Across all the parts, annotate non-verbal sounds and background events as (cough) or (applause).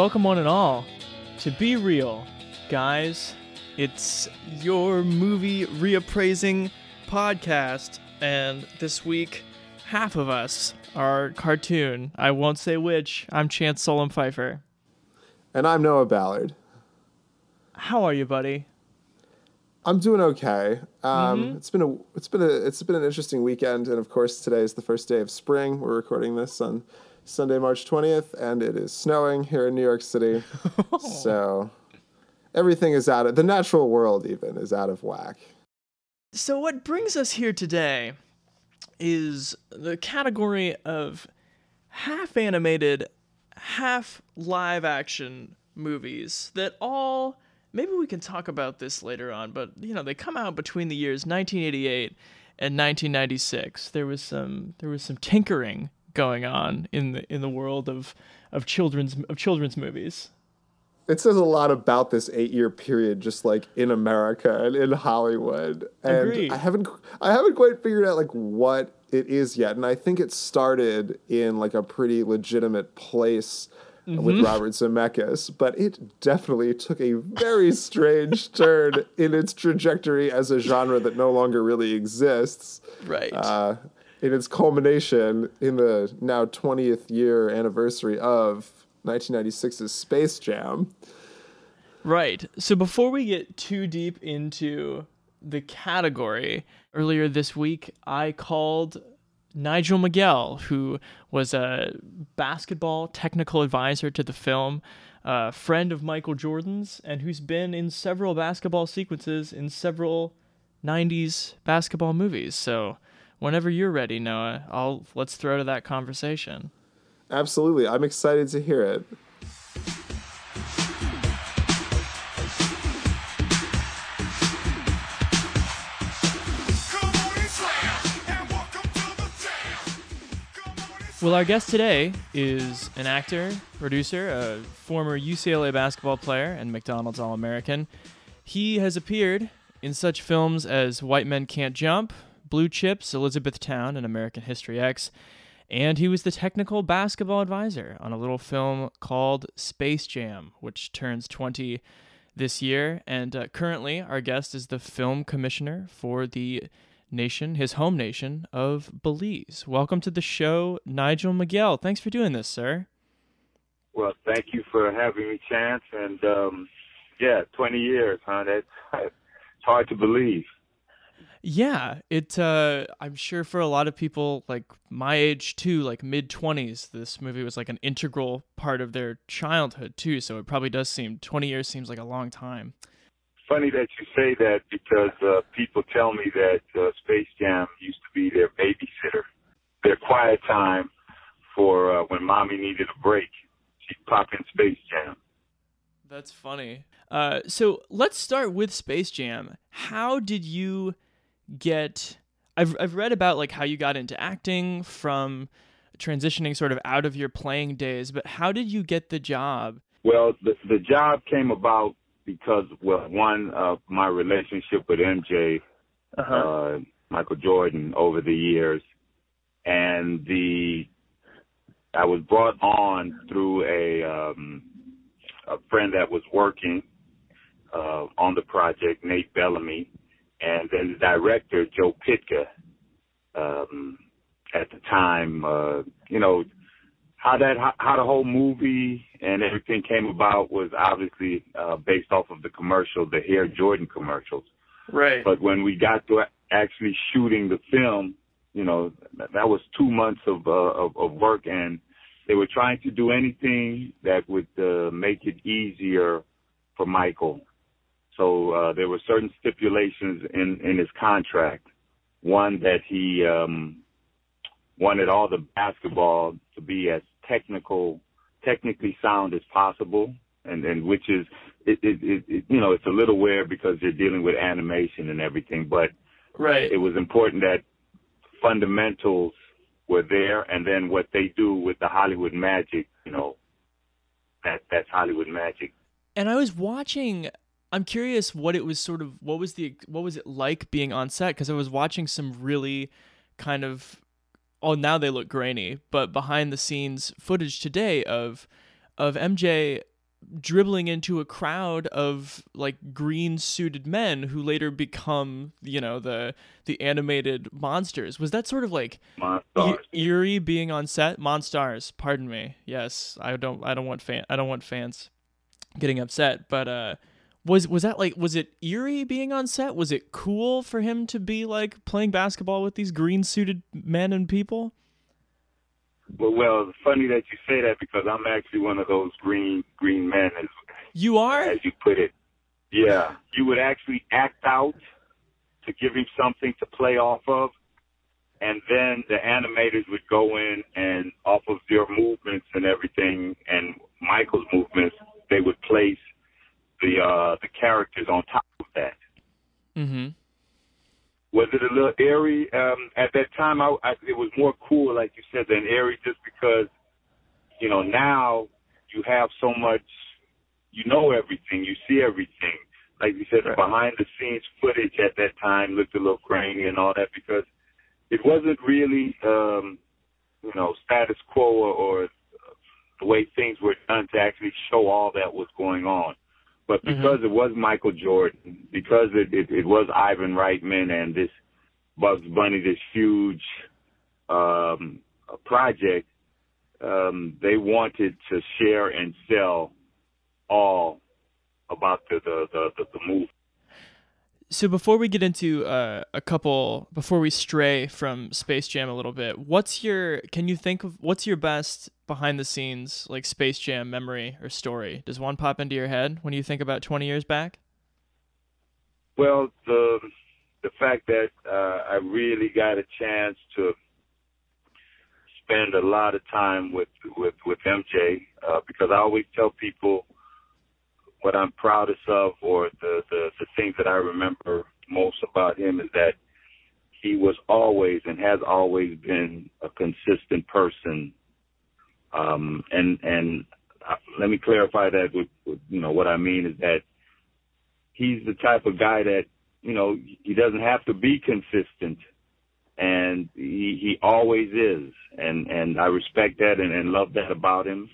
Welcome, one and all, to Be Real, guys. It's your movie reappraising podcast, and this week, half of us are cartoon. I won't say which. I'm Chance Solom Pfeiffer. And I'm Noah Ballard. How are you, buddy? I'm doing okay. Um, It's been a it's been a it's been an interesting weekend, and of course today is the first day of spring. We're recording this on Sunday, March 20th, and it is snowing here in New York City. (laughs) so everything is out of the natural world. Even is out of whack. So, what brings us here today is the category of half animated, half live action movies that all. Maybe we can talk about this later on, but you know they come out between the years 1988 and 1996. There was some there was some tinkering going on in the in the world of of children's of children's movies. It says a lot about this eight-year period, just like in America and in Hollywood. And Agreed. I haven't, I haven't quite figured out like what it is yet. And I think it started in like a pretty legitimate place with Robert Zemeckis, but it definitely took a very strange (laughs) turn in its trajectory as a genre that no longer really exists. Right. Uh, in its culmination in the now 20th year anniversary of 1996's Space Jam. Right. So before we get too deep into the category, earlier this week I called Nigel Miguel, who was a basketball technical advisor to the film, a friend of Michael Jordan's, and who's been in several basketball sequences in several 90s basketball movies. So whenever you're ready, Noah, I'll let's throw to that conversation. Absolutely. I'm excited to hear it. Come on and slam, and welcome to the jam. Come on and Well, our guest today is an actor, producer, a former UCLA basketball player, and McDonald's All American. He has appeared in such films as White Men Can't Jump, Blue Chips, Elizabethtown, and American History X. And he was the technical basketball advisor on a little film called Space Jam, which turns 20 this year. And uh, currently, our guest is the film commissioner for the nation, his home nation of Belize. Welcome to the show, Nigel Miguel. Thanks for doing this, sir. Well, thank you for having me, Chance. And um, yeah, 20 years, huh? That's (laughs) it's hard to believe. Yeah, it. Uh, I'm sure for a lot of people like my age too, like mid 20s, this movie was like an integral part of their childhood too. So it probably does seem 20 years seems like a long time. Funny that you say that because uh, people tell me that uh, Space Jam used to be their babysitter, their quiet time for uh, when mommy needed a break. She'd pop in Space Jam. That's funny. Uh, so let's start with Space Jam. How did you get? I've I've read about like how you got into acting from transitioning sort of out of your playing days, but how did you get the job? Well, the the job came about because well, one of my relationship with MJ, uh, Michael Jordan, over the years, and the I was brought on through a um, a friend that was working uh, on the project, Nate Bellamy, and then the director Joe Pytka. Um, at the time, uh, you know, how that how, how the whole movie and everything came about was obviously uh, based off of the commercial, the Hare Jordan commercials. Right. But when we got to actually shooting the film, you know, that that was two months of uh, of, of work, and they were trying to do anything that would uh, make it easier for Michael. So uh, there were certain stipulations in in his contract. One that he um, wanted all the basketball to be as technical technically sound as possible, and and which is it, it, it, it you know it's a little weird because you're dealing with animation and everything, but Right. it was important that fundamentals were there, and then what they do with the Hollywood magic, you know, that that's Hollywood magic. And I was watching. I'm curious what it was sort of. What was the what was it like being on set? Because I was watching some really kind of. Oh, now they look grainy, but behind the scenes footage today of of MJ dribbling into a crowd of like green suited men who later become you know the the animated monsters was that sort of like E- eerie being on set monstars pardon me yes i don't i don't want fan i don't want fans getting upset but uh was was that like was it eerie being on set? Was it cool for him to be like playing basketball with these green suited men and people? Well, well, funny that you say that because I'm actually one of those green green men, as, you are? as you put it. Yeah, you would actually act out to give him something to play off of, and then the animators would go in and off of your movements and everything, and Michael's movements, they would place the uh, the characters on top of that. mm-hmm Was it a little airy? Um, at that time, I, I, it was more cool, like you said, than airy, just because, you know, now you have so much, you know everything, you see everything. Like you said, the behind the scenes footage at that time looked a little grainy and all that because it wasn't really, um, you know, status quo or, or the way things were done to actually show all that was going on. But because it was Michael Jordan, because it, it, it was Ivan Reitman and this Bugs Bunny, this huge um, project, um, they wanted to share and sell all about the the the, the, the movie. So before we get into uh, a couple, before we stray from Space Jam a little bit, what's your? Can you think of what's your best behind the scenes like Space Jam memory or story? Does one pop into your head when you think about twenty years back? Well, the the fact that uh, I really got a chance to spend a lot of time with with with MJ uh, because I always tell people what I'm proudest of or the, the the things that I remember most about him is that he was always and has always been a consistent person. Um, and and uh, let me clarify that with, with you know what I mean is that he's the type of guy that you know he doesn't have to be consistent and he he always is and and I respect that and, and love that about him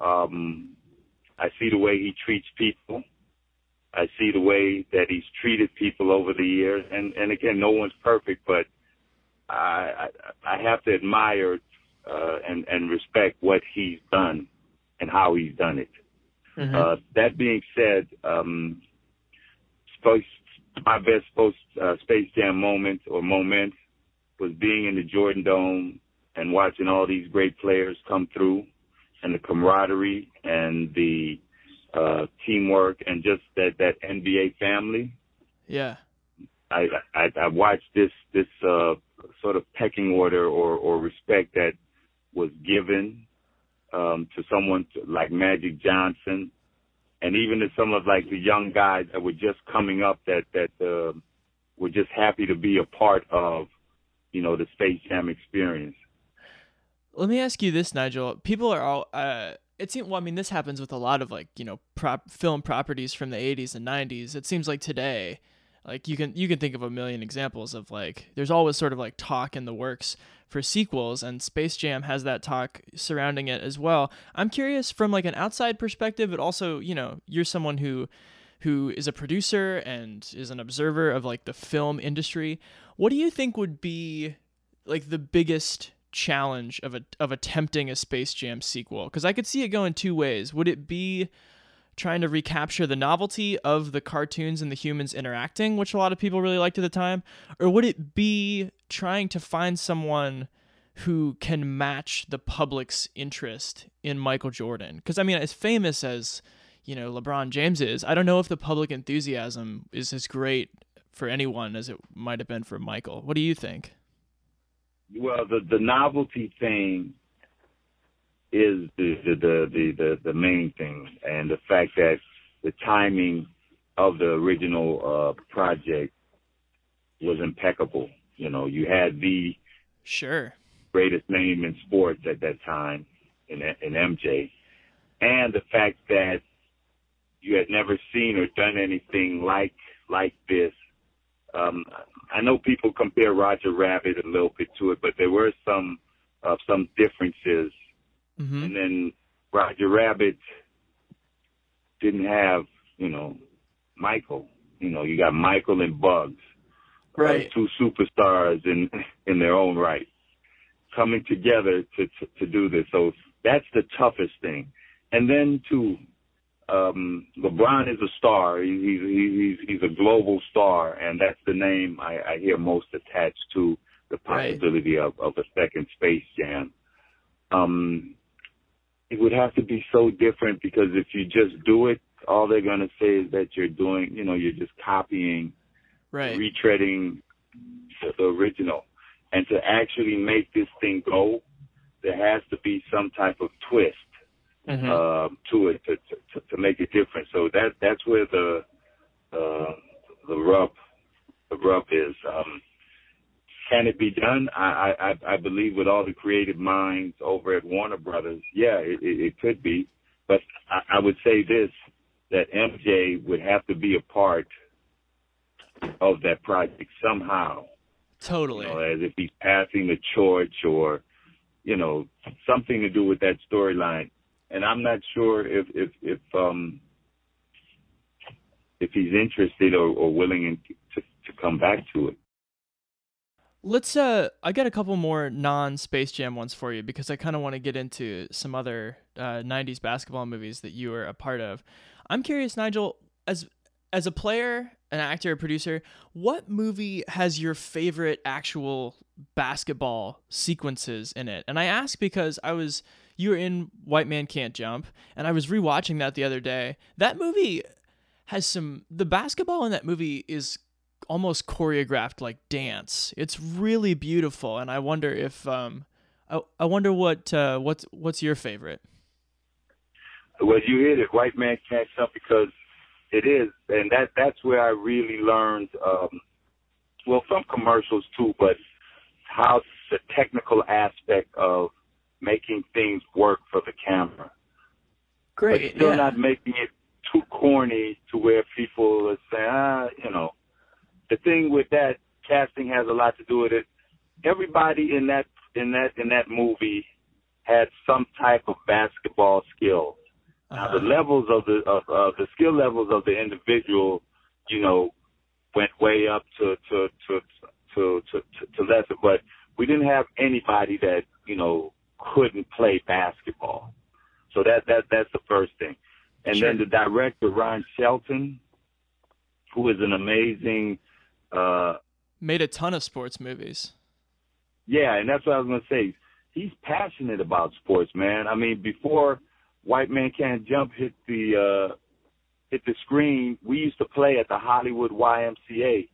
um I see the way he treats people. I see the way that he's treated people over the years. And and again no one's perfect but I I, I have to admire uh and and respect what he's done and how he's done it. Uh, that being said, um, space, my best post, uh, Space Jam moment or moment was being in the Jordan Dome and watching all these great players come through and the camaraderie and the uh, teamwork and just that, that NBA family. Yeah. I, I, I watched this, this, uh, sort of pecking order or, or respect that was given, um, to someone like Magic Johnson and even to some of like the young guys that were just coming up that, that, uh, were just happy to be a part of, you know, the Space Jam experience. Let me ask you this, Nigel. People are all. Uh, it seems. Well, I mean, this happens with a lot of like you know prop film properties from the '80s and '90s. It seems like today, like you can you can think of a million examples of like there's always sort of like talk in the works for sequels, and Space Jam has that talk surrounding it as well. I'm curious from like an outside perspective, but also you know you're someone who who is a producer and is an observer of like the film industry. What do you think would be like the biggest challenge of a of attempting a Space Jam sequel? Because I could see it going two ways. Would it be trying to recapture the novelty of the cartoons and the humans interacting, which a lot of people really liked at the time, or would it be trying to find someone who can match the public's interest in Michael Jordan? Because I mean, as famous as you know LeBron James is, I don't know if the public enthusiasm is as great for anyone as it might have been for Michael. What do you think? Well, the the novelty thing is the the the the, the, main thing, and the fact that the timing of the original uh, project was impeccable. You know, you had the Sure. greatest name in sports at that time in, in MJ, and the fact that you had never seen or done anything like like this. Um, I know people compare Roger Rabbit a little bit to it, but there were some uh, some differences. hmm And then Roger Rabbit didn't have, you know, Michael. You know, you got Michael and Bugs Right. uh, two superstars in (laughs) in their own right, coming together to, to to do this. So that's the toughest thing. And then to um, LeBron is a star. He, he's he's he's a global star, and that's the name I, I hear most attached to the Right. possibility of of a second Space Jam. Um, it would have to be so different because if you just do it, all they're going to say is that you're doing, you know, you're just copying Right. retreading the original. And to actually make this thing go, there has to be some type of twist Mhm. um, to it to, to to make a difference. So that that's where the uh, the rub the rub is. Um, can it be done? I, I I- I believe with all the creative minds over at Warner Brothers, yeah, it, it, it could be. But I, I would say this: that MJ would have to be a part of that project somehow. Totally. You know, as if he's passing the torch or, you know, something to do with that storyline. And I'm not sure if if if um if he's interested or, or willing in, to to come back to it. Let's uh I got a couple more non Space Jam ones for you because I kind of want to get into some other uh 90s basketball movies that you were a part of. I'm curious Nigel as as a player, an actor, a producer, what movie has your favorite actual basketball sequences in it? And I ask because I was you were in White Man Can't Jump and I was rewatching that the other day. That movie has some the basketball in that movie is almost choreographed like dance. It's really beautiful, and I wonder if um, I, I wonder what uh, what's what's your favorite? Well, you hit it. White man can't jump because it is, and that that's where I really learned. Um, well, from commercials too, but how the technical aspect of making things work for the camera. Great. But still not making it too corny to where people are saying, ah, you know. The thing with that casting has a lot to do with it. Everybody in that in that in that movie had some type of basketball skills. Now the levels of the of, of the skill levels of the individual, you know, went way up to to to to to, to, to lesser, but we didn't have anybody that you know couldn't play basketball. So that that that's the first thing. And Sure. then the director Ron Shelton, who is an amazing uh Made a ton of sports movies. yeah, and that's what I was gonna say. He's passionate about sports, man. I mean, before White Man Can't Jump hit the uh hit the screen, we used to play at the Hollywood YMCA,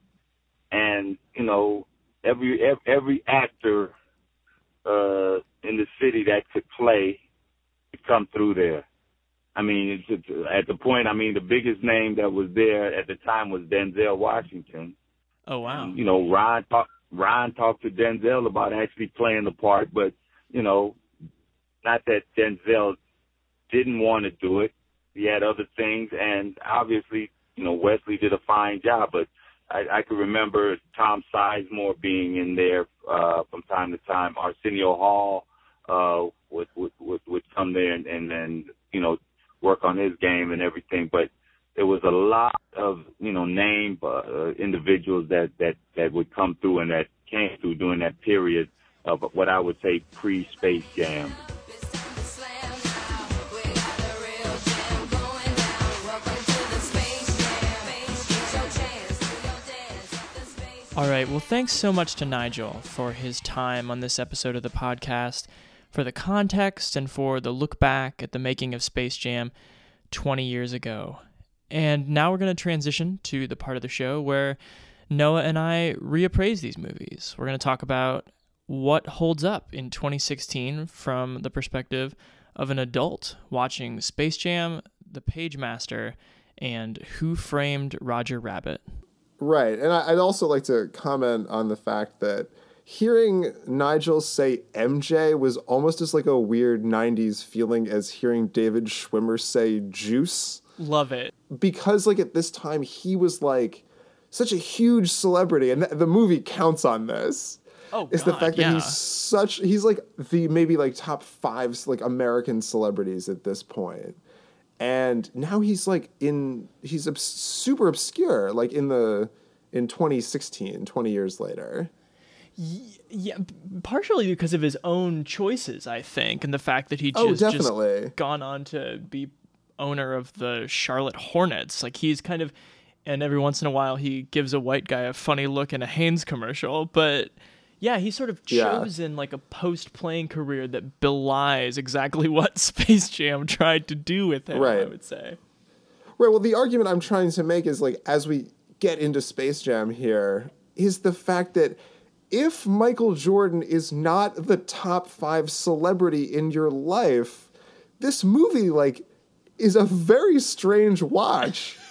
and you know, every every, every actor uh in the city that could play could come through there. I mean, it's, it's, at the point, I mean, the biggest name that was there at the time was Denzel Washington. Oh wow. You know, Ron talked Ron talked to Denzel about actually playing the part, but you know, not that Denzel didn't want to do it. He had other things, and obviously, you know, Wesley did a fine job. But I, I can remember Tom Sizemore being in there uh, from time to time. Arsenio Hall uh, would, would would would come there and and, and you know work on his game and everything. But there was a lot of you know name uh, individuals that that that would come through and that came through during that period of what I would say pre Space Jam. All right. Well, thanks so much to Nigel for his time on this episode of the podcast, for the context, and for the look back at the making of Space Jam 20 years ago. And now we're going to transition to the part of the show where Noah and I reappraise these movies. We're going to talk about what holds up in 2016 from the perspective of an adult watching Space Jam, The Pagemaster, and Who Framed Roger Rabbit. Right. And I, I'd also like to comment on the fact that hearing Nigel say MJ was almost as like a weird 90s feeling as hearing David Schwimmer say juice. Love it. Because, like, at this time, he was like such a huge celebrity. And th- the movie counts on this. Oh, Is the fact that yeah. he's such, he's like the maybe like top five like American celebrities at this point. And now he's like in, he's obs- super obscure, like in the, in 2016, 20 years later. Yeah, partially because of his own choices, I think, and the fact that he just, Oh, just gone on to be owner of the Charlotte Hornets. Like he's kind of, and every once in a while he gives a white guy a funny look in a Hanes commercial. But yeah, he's sort of Yeah. chosen like a post-playing career that belies exactly (laughs) what Space Jam tried to do with him. right. I would say. Right. Well, the argument I'm trying to make is like as we get into Space Jam here is the fact that if Michael Jordan is not the top five celebrity in your life, this movie like is a very strange watch (laughs)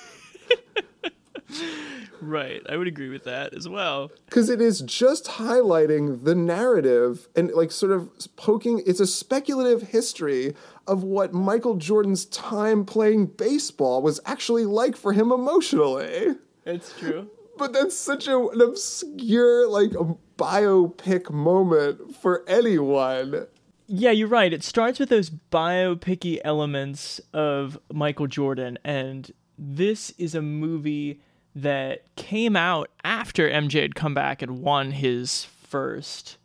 Right, I would agree with that as well. because it is just highlighting the narrative and like sort of poking. It's a speculative history of what Michael Jordan's time playing baseball was actually like for him emotionally. It's true. But that's such a, an obscure, like, a biopic moment for anyone. Yeah, you're right. It starts with those biopicky elements of Michael Jordan, and this is a movie that came out after MJ had come back and won his first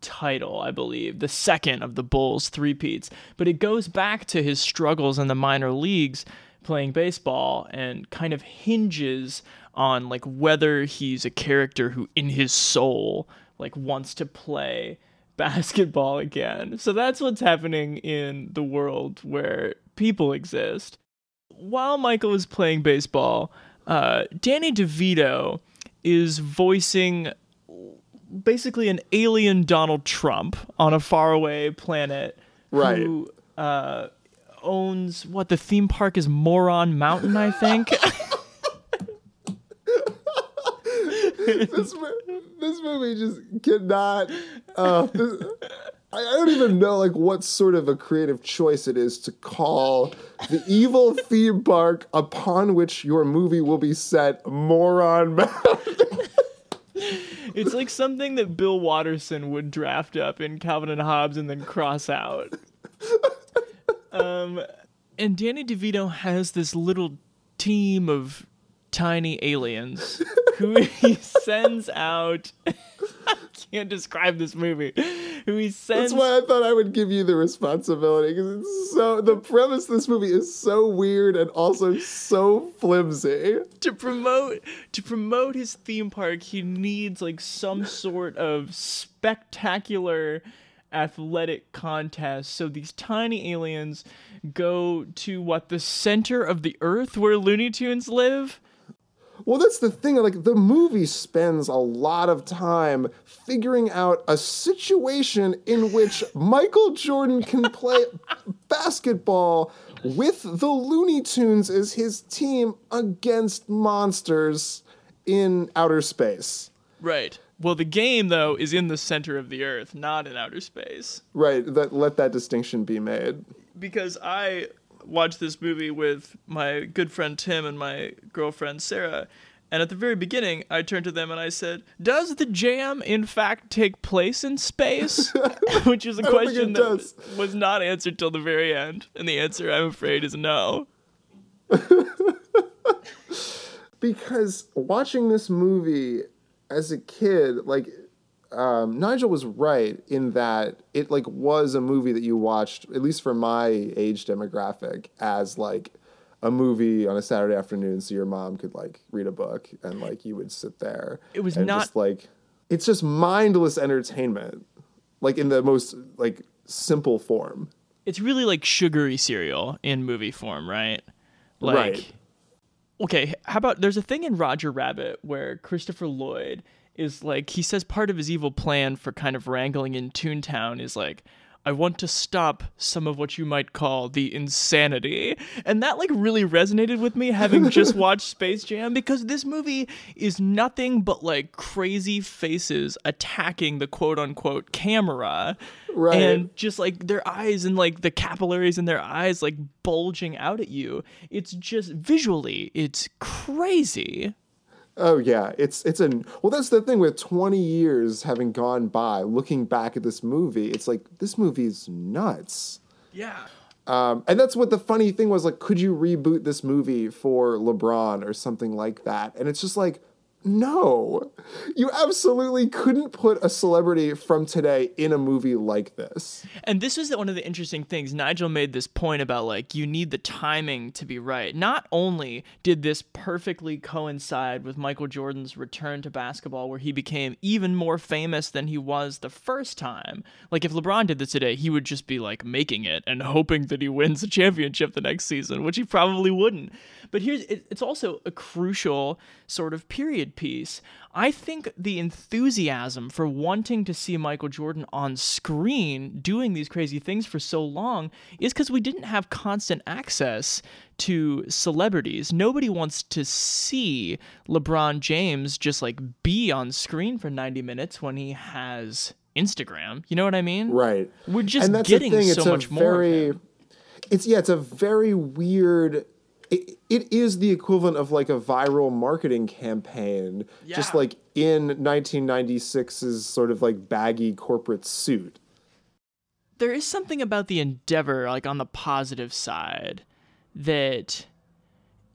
title, I believe, the second of the Bulls three-peats. But it goes back to his struggles in the minor leagues playing baseball and kind of hinges on like whether he's a character who in his soul like wants to play (laughs) basketball again. So that's what's happening in the world where people exist. While Michael is playing baseball, uh, Danny DeVito is voicing basically an alien Donald Trump on a faraway planet Right. who uh, owns what the theme park is Moron Mountain, I think. (laughs) This, this movie just cannot. Uh, this, I, don't even know, like, what sort of a creative choice it is to call the evil (laughs) theme park upon which your movie will be set Moron Mountain. It's like something that Bill Watterson would draft up in Calvin and Hobbes and then cross out. Um, and Danny DeVito has this little team of tiny aliens who he (laughs) sends out. I (laughs) can't describe this movie. Who he sends. That's why I thought I would give you the responsibility because it's so. The premise of this movie is so weird and also so flimsy. to promote to promote his theme park he needs like some (laughs) sort of spectacular athletic contest so these tiny aliens go to what the center of the earth where looney tunes live Well, that's the thing. Like, the movie spends a lot of time figuring out a situation in which Michael Jordan can play (laughs) basketball with the Looney Tunes as his team against monsters in outer space. right well the game though is in the center of the earth not in outer space Right. That let that distinction be made. because I watched this movie with my good friend Tim and my girlfriend Sarah. And at the very beginning, I turned to them and I said, Does the jam in fact take place in space? (laughs) Which is a question that does. was not answered till the very end. And the answer, I'm afraid, is no. (laughs) because watching this movie as a kid, like um, Nigel was right in that it like was a movie that you watched, at least for my age demographic, as like a movie on a Saturday afternoon, so your mom could like read a book and like you would sit there. It was not- just like it's just mindless entertainment, like in the most like simple form. It's really like sugary cereal in movie form, right? Like, Right. Okay, how about there's a thing in Roger Rabbit where Christopher Lloyd is like he says part of his evil plan for kind of wrangling in Toontown is like, I want to stop some of what you might call the insanity. And that like really resonated with me having just (laughs) watched Space Jam because this movie is nothing but like crazy faces attacking the quote unquote camera. Right. And just like their eyes and like the capillaries in their eyes like bulging out at you. It's just visually, it's crazy. Oh yeah, it's it's an well. That's the thing with twenty years having gone by, looking back at this movie, it's like this movie's nuts. Yeah. Um, and that's what the funny thing was like. Could you reboot this movie for LeBron or something like that? And it's just like, no, you absolutely couldn't put a celebrity from today in a movie like this. And this was one of the interesting things. Nigel made this point about like you need the timing to be right. Not only did this perfectly coincide with Michael Jordan's return to basketball where he became even more famous than he was the first time. Like if LeBron did this today, he would just be like making it and hoping that he wins a championship the next season, which he probably wouldn't. But here's it, it's also a crucial sort of period piece. I think the enthusiasm for wanting to see Michael Jordan on screen doing these crazy things for so long is because we didn't have constant access to celebrities. Nobody wants to see LeBron James just like be on screen for 90 minutes when he has Instagram. You know what I mean? Right. We're just and that's getting the thing. so much more. very, him. It's yeah, it's a very weird. It, it is the equivalent of like a viral marketing campaign, just like in 1996's sort of like baggy corporate suit. there is something about the endeavor like on the positive side that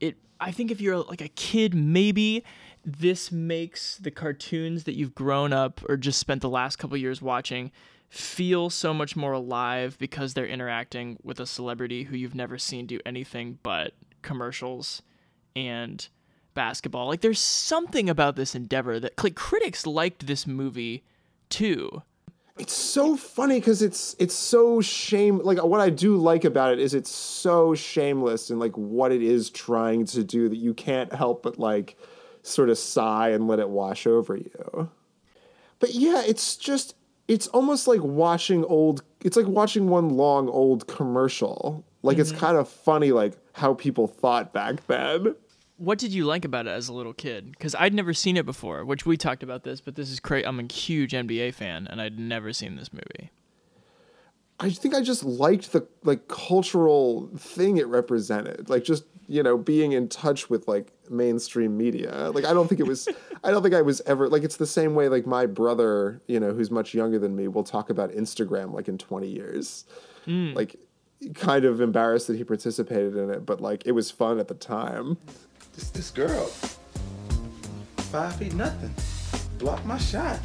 it i think if you're like a kid maybe this makes the cartoons that you've grown up or just spent the last couple years watching feel so much more alive because they're interacting with a celebrity who you've never seen do anything but commercials and basketball like there's something about this endeavor that like critics liked this movie too It's so funny because it's it's so shame. Like what I do like about it is it's so shameless in like what it is trying to do that you can't help but like sort of sigh and let it wash over you. But yeah, it's just it's almost like watching old. It's like watching one long old commercial. Like it's mm-hmm. kind of funny like how people thought back then. What did you like about it as a little kid? Because I'd never seen it before, which we talked about this, but this is crazy. I'm a huge NBA fan, and I'd never seen this movie. I think I just liked the like cultural thing it represented. Like just, you know, being in touch with like mainstream media. Like I don't think it was (laughs) I don't think I was ever like it's the same way like my brother, you know, who's much younger than me will talk about Instagram like in 20 years. Hmm. Like kind of embarrassed that he participated in it, but like it was fun at the time. This this girl, five feet nothing, blocked my shot.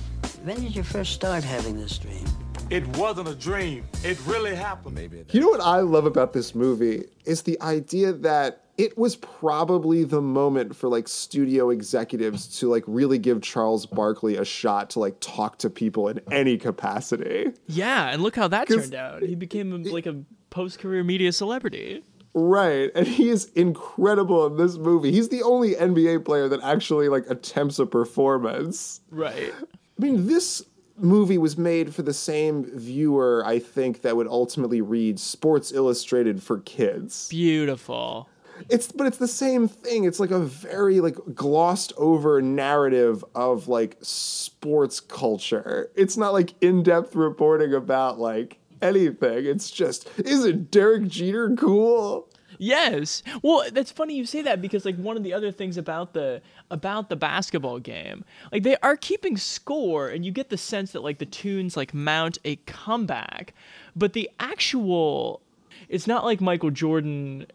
When did you first start having this dream? It wasn't a dream. It really happened. Maybe You know what I love about this movie is the idea that it was probably the moment for like studio executives to like really give Charles Barkley a shot to like talk to people in any capacity. Yeah, and look how that turned out. He became like a post-career media celebrity. Right. And he is incredible in this movie. He's the only NBA player that actually like attempts a performance. Right. I mean, this movie was made for the same viewer, I think, that would ultimately read Sports Illustrated for kids. Beautiful. It's but it's the same thing. It's like a very like glossed over narrative of like sports culture. It's not like in-depth reporting about like anything. It's just isn't Derek Jeter cool? Yes. Well, that's funny you say that because like one of the other things about the about the basketball game, like they are keeping score and you get the sense that like the tunes like mount a comeback, but the actual it's not like Michael Jordan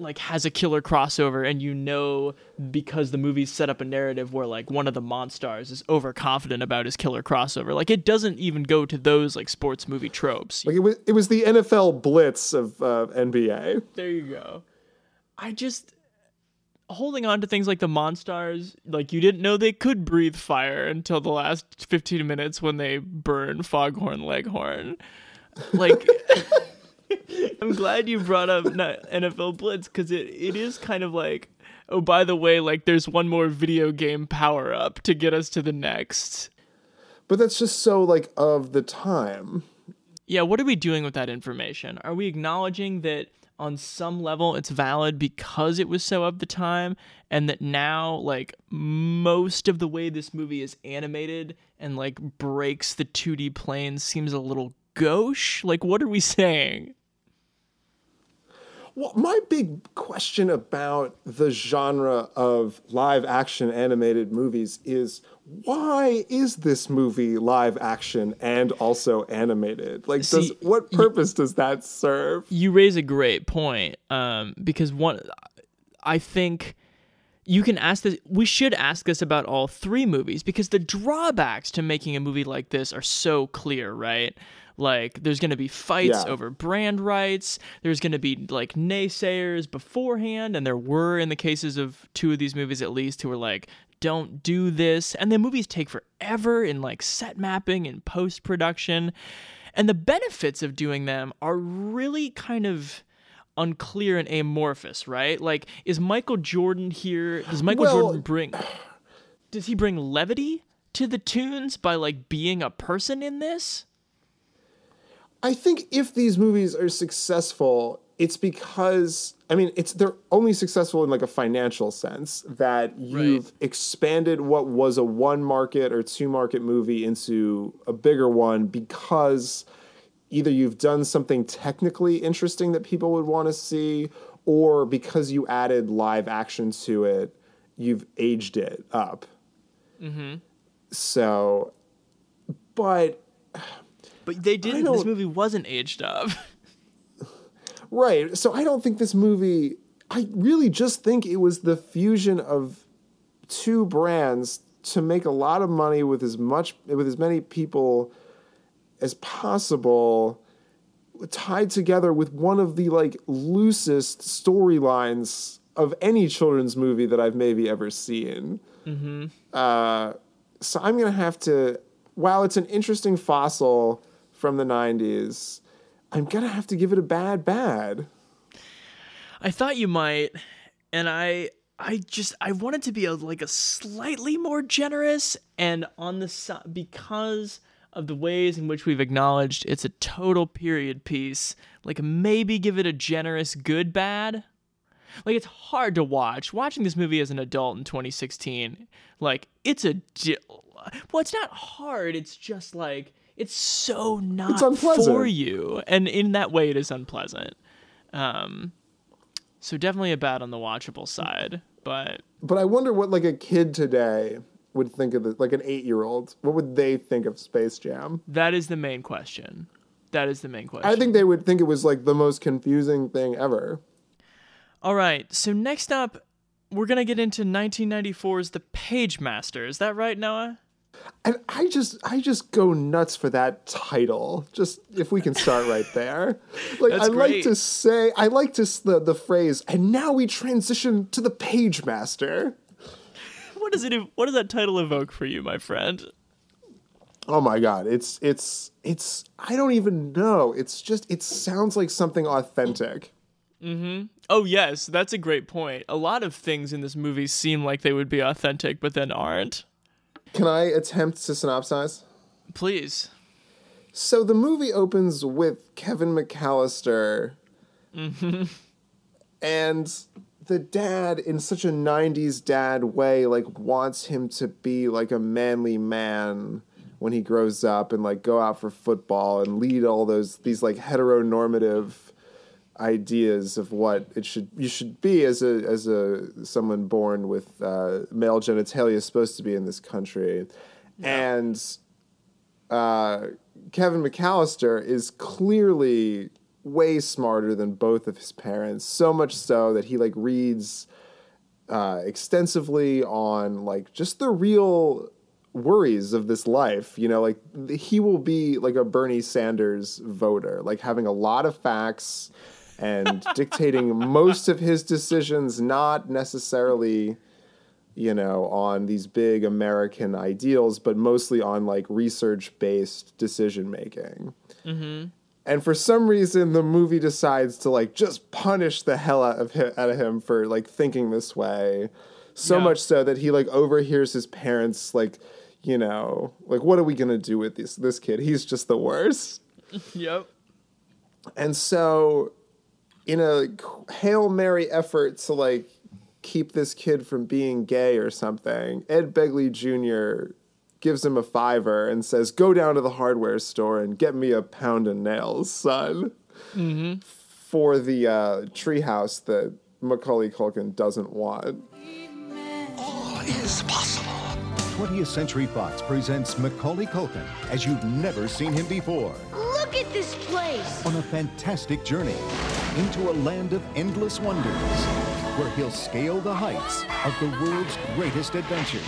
like has a killer crossover and you know because the movie's set up a narrative where like one of the monstars is overconfident about his killer crossover. Like it doesn't even go to those like sports movie tropes. Like it was it was the NFL blitz of uh, NBA. There you go. I just holding on to things like the Monstars, like you didn't know they could breathe fire until the last 15 minutes when they burn Foghorn Leghorn. Like (laughs) (laughs) I'm glad you brought up NFL Blitz cuz it it is kind of like oh by the way like there's one more video game power up to get us to the next. But that's just so like of the time. Yeah, what are we doing with that information? Are we acknowledging that on some level it's valid because it was so of the time and that now like most of the way this movie is animated and like breaks the 2D plane seems a little gauche? Like what are we saying? Well, my big question about the genre of live action animated movies is why is this movie live action and also animated? Like, does what purpose does that serve? You raise a great point um, because one, I think you can ask this. We should ask this about all three movies because the drawbacks to making a movie like this are so clear, right? Like, there's going to be fights Yeah. over brand rights. There's going to be like naysayers beforehand, and there were in the cases of two of these movies at least who were like, "Don't do this," and the movies take forever in like set mapping and post production. And the benefits of doing them are really kind of unclear and amorphous, right? Like, is Michael Jordan here? Does Michael Well- Jordan bring. Does he bring levity to the tunes by, like, being a person in this? I think if these movies are successful, it's because I mean, it's they're only successful in like a financial sense that you've expanded what was a one market or two market movie into a bigger one because either you've done something technically interesting that people would want to see or because you added live action to it, you've aged it up. Mm-hmm. So, but But they didn't. This movie wasn't aged up. (laughs) Right. So I don't think this movie. I really just think it was the fusion of two brands to make a lot of money with as much with as many people as possible tied together with one of the like loosest storylines of any children's movie that I've maybe ever seen. Uh, so I'm gonna have to. While it's an interesting fossil from the '90s, I'm gonna have to give it a bad bad. I thought you might, and I I just I wanted to be a, like a slightly more generous and on the side because of the ways in which we've acknowledged it's a total period piece. Like maybe give it a generous good bad. Like it's hard to watch. Watching this movie as an adult in 2016, like it's a well, it's not hard. It's just like it's so not It's unpleasant. for you, and in that way, it is unpleasant. Um, so definitely a bad on the watchable side, but But I wonder what like a kid today would think of it, like an eight year old. What would they think of Space Jam? that is the main question. That is the main question. I think they would think it was like the most confusing thing ever. All right. So next up, we're gonna get into 1994's The Page Master. Is that right, Noah? And I just I just go nuts for that title. Just if we can start right (laughs) there. Like That's I like to say I like to the the phrase and now we transition to the page master. What does it? What does that title evoke for you, my friend? Oh my god, it's it's it's I don't even know. It's just it sounds like something authentic. Mm-hmm. Oh yes, that's a great point. A lot of things in this movie seem like they would be authentic, but then aren't. Can I attempt to synopsize? Please. So the movie opens with Kevin McAllister Mm-hmm. and the dad in such a 90s dad way like wants him to be like a manly man when he grows up and like go out for football and lead all those these like heteronormative ideas of what it should you should be as a as a someone born with uh, male genitalia is supposed to be in this country. And uh, Kevin McAllister is clearly way smarter than both of his parents. So much so that he like reads uh, extensively on like just the real worries of this life. You know, like he will be like a Bernie Sanders voter, like having a lot of facts and (laughs) dictating most of his decisions, not necessarily you know, on these big American ideals, but mostly on like research based decision making. And for some reason, the movie decides to like just punish the hell out of him, out of him for like thinking this way. So Yeah. much so that he like overhears his parents like, you know, like what are we gonna do with this this kid? He's just the worst. (laughs) Yep. And so, in a hail mary effort to like keep this kid from being gay or something, Ed Begley Jr. gives him a fiver and says, "Go down to the hardware store and get me a pound of nails, son." For the uh, treehouse that Macaulay Culkin doesn't want. All is possible. 20th Century Fox presents Macaulay Culkin as you've never seen him before Look at this place. on a fantastic journey into a land of endless wonders where he'll scale the heights of the world's greatest adventures.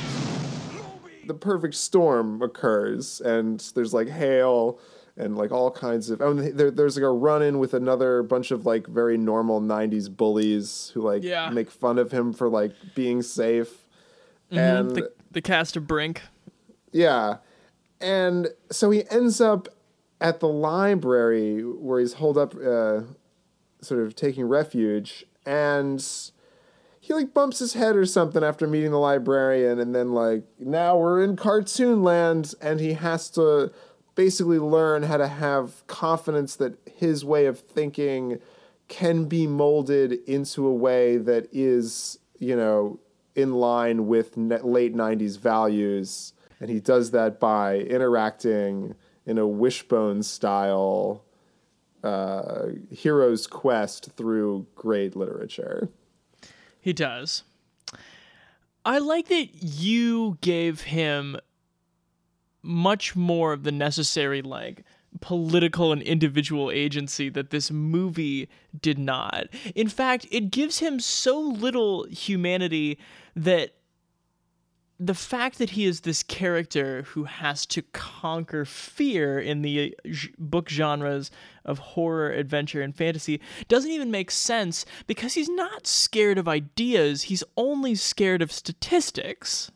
The perfect storm occurs and there's like hail and like all kinds of oh, and there, there's like a run-in with another bunch of like very normal 90s bullies who like Yeah. make fun of him for like being safe and the, the cast of Brink. yeah and so he ends up at the library where he's holed up uh, sort of taking refuge and he like bumps his head or something after meeting the librarian and then like now we're in cartoon land and he has to basically learn how to have confidence that his way of thinking can be molded into a way that is you know in line with ne- late 90s values. And he does that by interacting in a wishbone style uh, hero's quest through great literature He does. I like that you gave him much more of the necessary like political and individual agency that this movie did not. In fact, it gives him so little humanity that the fact that he is this character who has to conquer fear in the uh, book genres of horror, adventure, and fantasy doesn't even make sense because he's not scared of ideas, he's only scared of statistics.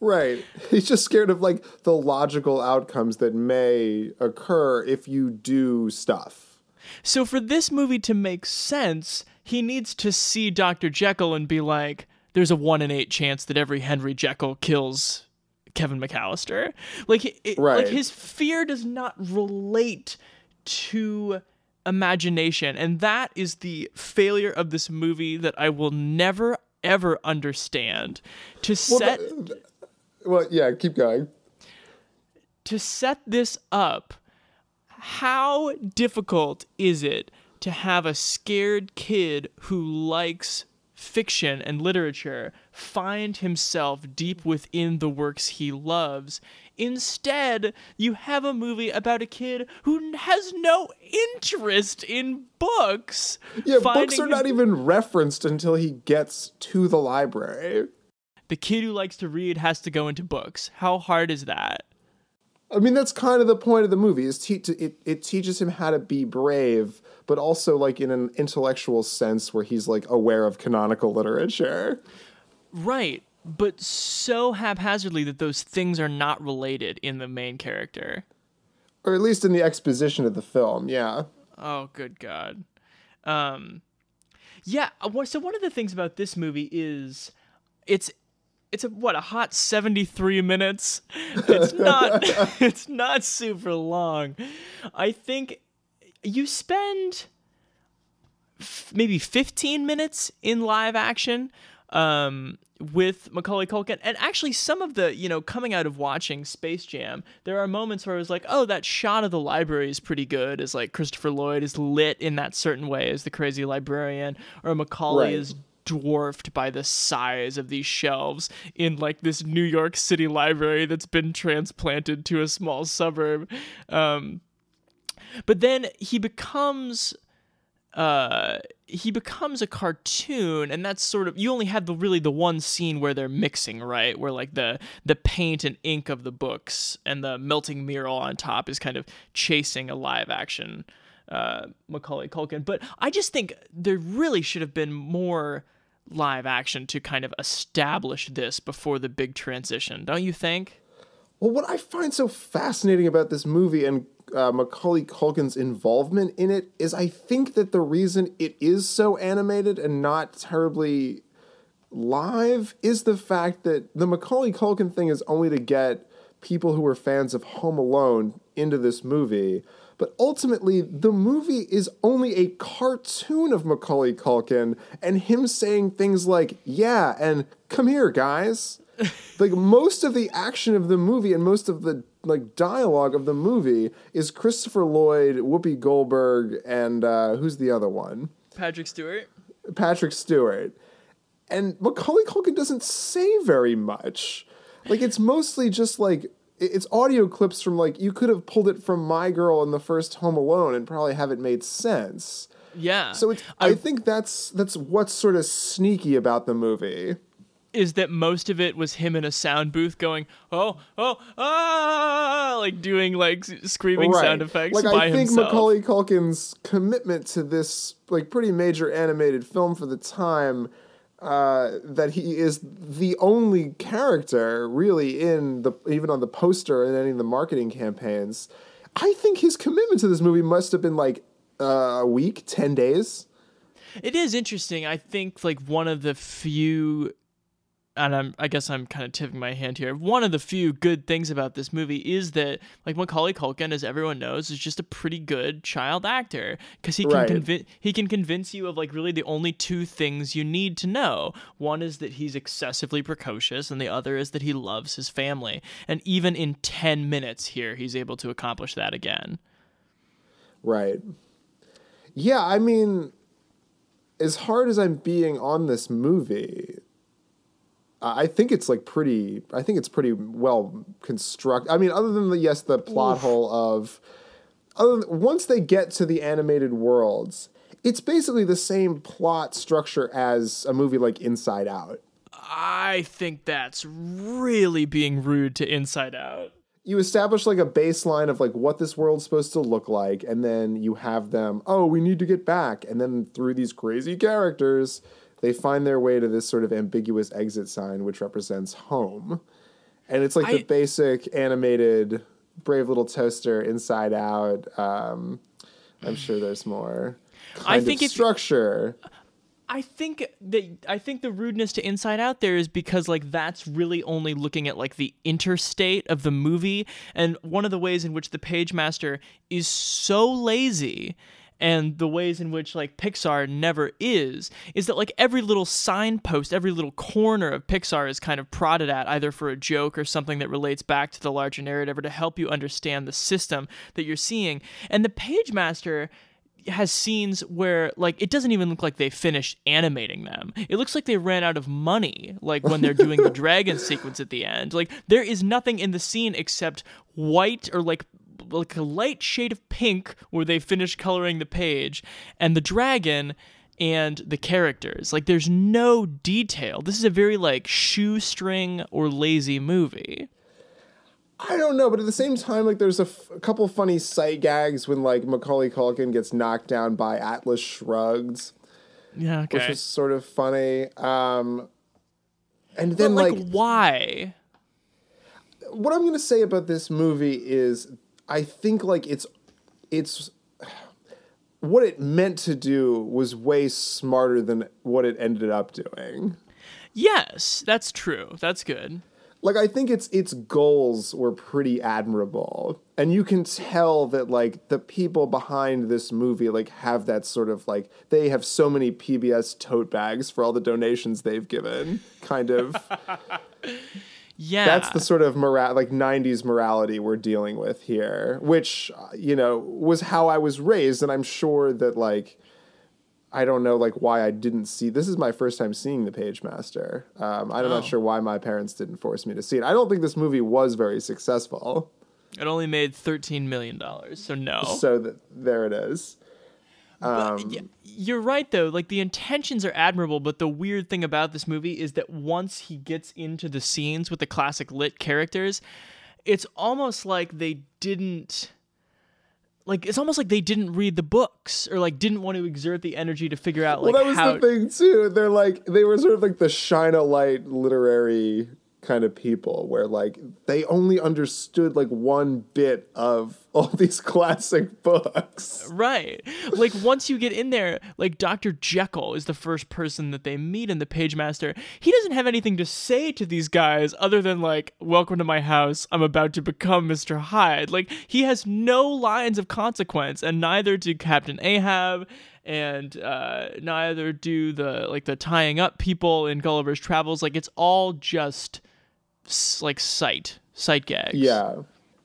Right. (laughs) He's just scared of like the logical outcomes that may occur if you do stuff. So for this movie to make sense, he needs to see Dr. Jekyll and be like, there's a one in eight chance that every Henry Jekyll kills Kevin McAllister. Like, it, it- like his fear does not relate to imagination, and that is the failure of this movie that I will never ever understand. To Well, set well, yeah, keep going. to set this up, how difficult is it to have a scared kid who likes fiction and literature find himself deep within the works he loves? Instead, you have a movie about a kid who has no interest in books. Yeah, books are not even referenced until he gets to the library. The kid who likes to read has to go into books. How hard is that? I mean, that's kind of the point of the movie. Is te- it it teaches him how to be brave, but also like in an intellectual sense where he's like aware of canonical literature. Right, but so haphazardly that those things are not related in the main character. Or at least in the exposition of the film, yeah. Oh, good God. Um, yeah. uh, So one of the things about this movie is it's it's a what a hot 73 minutes (laughs) it's not (laughs) it's not super long i think you spend f- maybe 15 minutes in live action um, with Macaulay Culkin. And actually, some of the, you know, coming out of watching Space Jam, there are moments where I was like, oh, that shot of the library is pretty good. As like Christopher Lloyd is lit in that certain way as the crazy librarian, or Macaulay Right. is dwarfed by the size of these shelves in like this New York City library that's been transplanted to a small suburb. Um, but then he becomes uh he becomes a cartoon and that's sort of you only have the really the one scene where they're mixing right? Where like the the paint and ink of the books and the melting mural on top is kind of chasing a live action uh Macaulay Culkin. But I just think there really should have been more live action to kind of establish this before the big transition don't you think Well, what I find so fascinating about this movie and uh, Macaulay Culkin's involvement in it is I think that the reason it is so animated and not terribly live is the fact that the Macaulay Culkin thing is only to get people who are fans of Home Alone into this movie. but ultimately the movie is only a cartoon of Macaulay Culkin and him saying things like, "Yeah," and "Come here, guys." (laughs) like most of the action of the movie and most of the like dialogue of the movie is Christopher Lloyd, Whoopi Goldberg, and uh, who's the other one? Patrick Stewart. Patrick Stewart. And Macaulay Culkin doesn't say very much. Like it's mostly just like it's audio clips from like you could have pulled it from My Girl in the first Home Alone and probably have it made sense. Yeah. So it's I, think that's that's what's sort of sneaky about the movie. Is that most of it was him in a sound booth going, oh, oh, ah, like doing like screaming sound effects Like I think himself. Macaulay Culkin's commitment to this like pretty major animated film for the time uh, that he is the only character really in the even on the poster and any of the marketing campaigns. I think his commitment to this movie must have been like uh, a week, ten days. It is interesting. I think like one of the few and I'm I guess I'm kind of tipping my hand here. One of the few good things about this movie is that like Macaulay Culkin as everyone knows is just a pretty good child actor cuz he can Right. convince he can convince you of like really the only two things you need to know. One is that he's excessively precocious and the other is that he loves his family. And even in 10 minutes here he's able to accomplish that again. Right. Yeah, I mean, as hard as I'm being on this movie, I think it's like pretty. I think it's pretty well constructed. I mean, other than the yes, the plot hole of, other than, once they get to the animated worlds, it's basically the same plot structure as a movie like Inside Out. I think that's really being rude to Inside Out. you establish like a baseline of like what this world's supposed to look like and then you have them oh we need to get back and then through these crazy characters they find their way to this sort of ambiguous exit sign which represents home. And it's like I- the basic animated brave little toaster inside out um i'm sure there's more. Kind I think of structure. I think that I think the rudeness to Inside Out there is because like that's really only looking at like the interstate of the movie. And one of the ways in which the Pagemaster is so lazy and the ways in which like Pixar never is is that like every little signpost, every little corner of Pixar is kind of prodded at either for a joke or something that relates back to the larger narrative or to help you understand the system that you're seeing. And the Pagemaster has scenes where like it doesn't even look like they finished animating them. It looks like they ran out of money like when they're doing the (laughs) dragon sequence at the end. Like there is nothing in the scene except white or like like a light shade of pink where they finish coloring the page and the dragon and the characters. Like there's no detail. This is a very like shoestring or lazy movie. I don't know, but at the same time, like there's a, f- a couple funny sight gags when like Macaulay Culkin gets knocked down by Atlas Shrugged, Yeah, okay. which is sort of funny. Um, and But, then like, like, why? what I'm gonna say about this movie is, I think like it's it's what it meant to do was way smarter than what it ended up doing. Yes, that's true. That's good. like I think its its goals were pretty admirable. And you can tell that like the people behind this movie like have that sort of like they have so many PBS tote bags for all the donations they've given kind of (laughs) Yeah. that's the sort of mora- like 90s morality we're dealing with here which uh, you know was how I was raised and I'm sure that like I don't know like why I didn't see this is my first time seeing the Pagemaster. Um, I'm Oh. not sure why my parents didn't force me to see it. I don't think this movie was very successful. It only made thirteen million dollars, so no. So that there it is. But y- um, you're right though. Like the intentions are admirable, but the weird thing about this movie is that once he gets into the scenes with the classic lit characters, it's almost like they didn't. Like it's almost like they didn't read the books or like didn't want to exert the energy to figure out like well, that was how. the thing too. They're like they were sort of like the shine a light literary kind of people, where like they only understood like one bit of all these classic books. Right. Like once you get in there, like Dr. Jekyll is the first person that they meet in the Pagemaster. He doesn't have anything to say to these guys other than like, "Welcome to my house. I'm about to become Mr. Hyde." Like he has no lines of consequence, and neither do Captain Ahab and uh, neither do the like the tying up people in Gulliver's Travels. Like it's all just like sight sight gags. Yeah.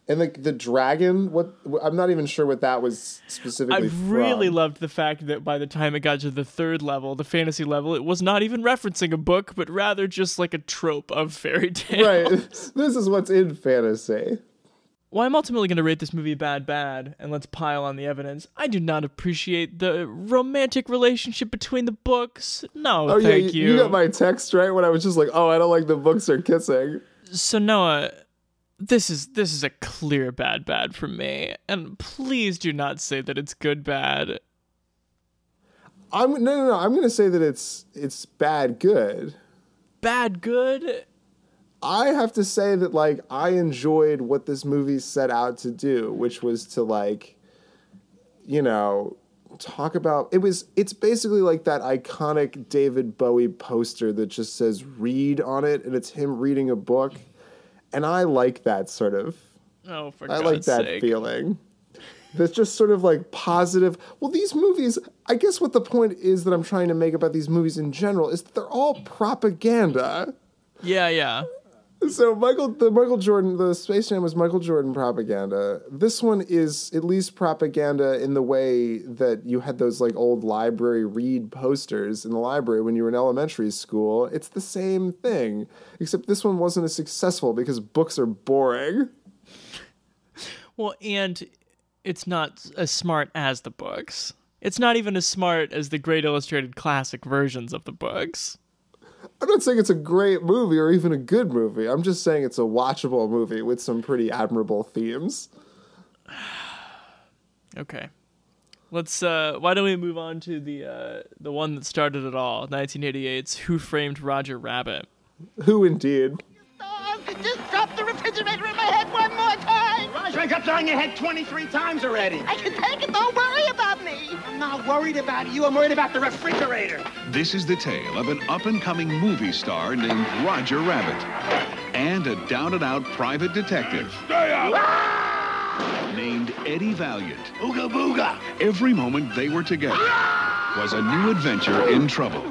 And like the dragon, what I'm not even sure what that was specifically. I really from. loved the fact that by the time it got to the third level, the fantasy level, it was not even referencing a book, but rather just like a trope of fairy (laughs) tale. Right. (laughs) this is what's in fantasy. Well, I'm ultimately going to rate this movie bad, bad, and let's pile on the evidence. I do not appreciate the romantic relationship between the books. No, Oh thank you, you. you got my text right when I was just like, "Oh, I don't like the books are kissing." so Noah, this is this is a clear bad, bad for me, and please do not say that it's good, bad. I'm no, no, no. I'm going to say that it's it's bad good. Bad, good. I have to say that like I enjoyed what this movie set out to do, which was to like you know, talk about it was it's basically like that iconic David Bowie poster that just says read on it and it's him reading a book. And I like that sort of Oh, for I God's like that sake. feeling. That's just sort of like positive. Well, these movies, I guess what the point is that I'm trying to make about these movies in general is that they're all propaganda. Yeah, yeah. So Michael, the Michael Jordan, the Space Jam was Michael Jordan propaganda. This one is at least propaganda in the way that you had those like old library read posters in the library when you were in elementary school. It's the same thing, except this one wasn't as successful because books are boring. Well, and it's not as smart as the books. It's not even as smart as the great illustrated classic versions of the books. I'm not saying it's a great movie or even a good movie. I'm just saying it's a watchable movie with some pretty admirable themes. (sighs) Okay. Let's uh why don't we move on to the uh the one that started it all, 1988's Who Framed Roger Rabbit. Who indeed? Just drop the refrigerator in my head one more time. Roger, I got on your head 23 times already. I can take it. Don't worry about me. I'm not worried about you. I'm worried about the refrigerator. This is the tale of an up and coming movie star named Roger Rabbit and a down and out private detective ah! named Eddie Valiant. Ooga booga. Every moment they were together was a new adventure in trouble.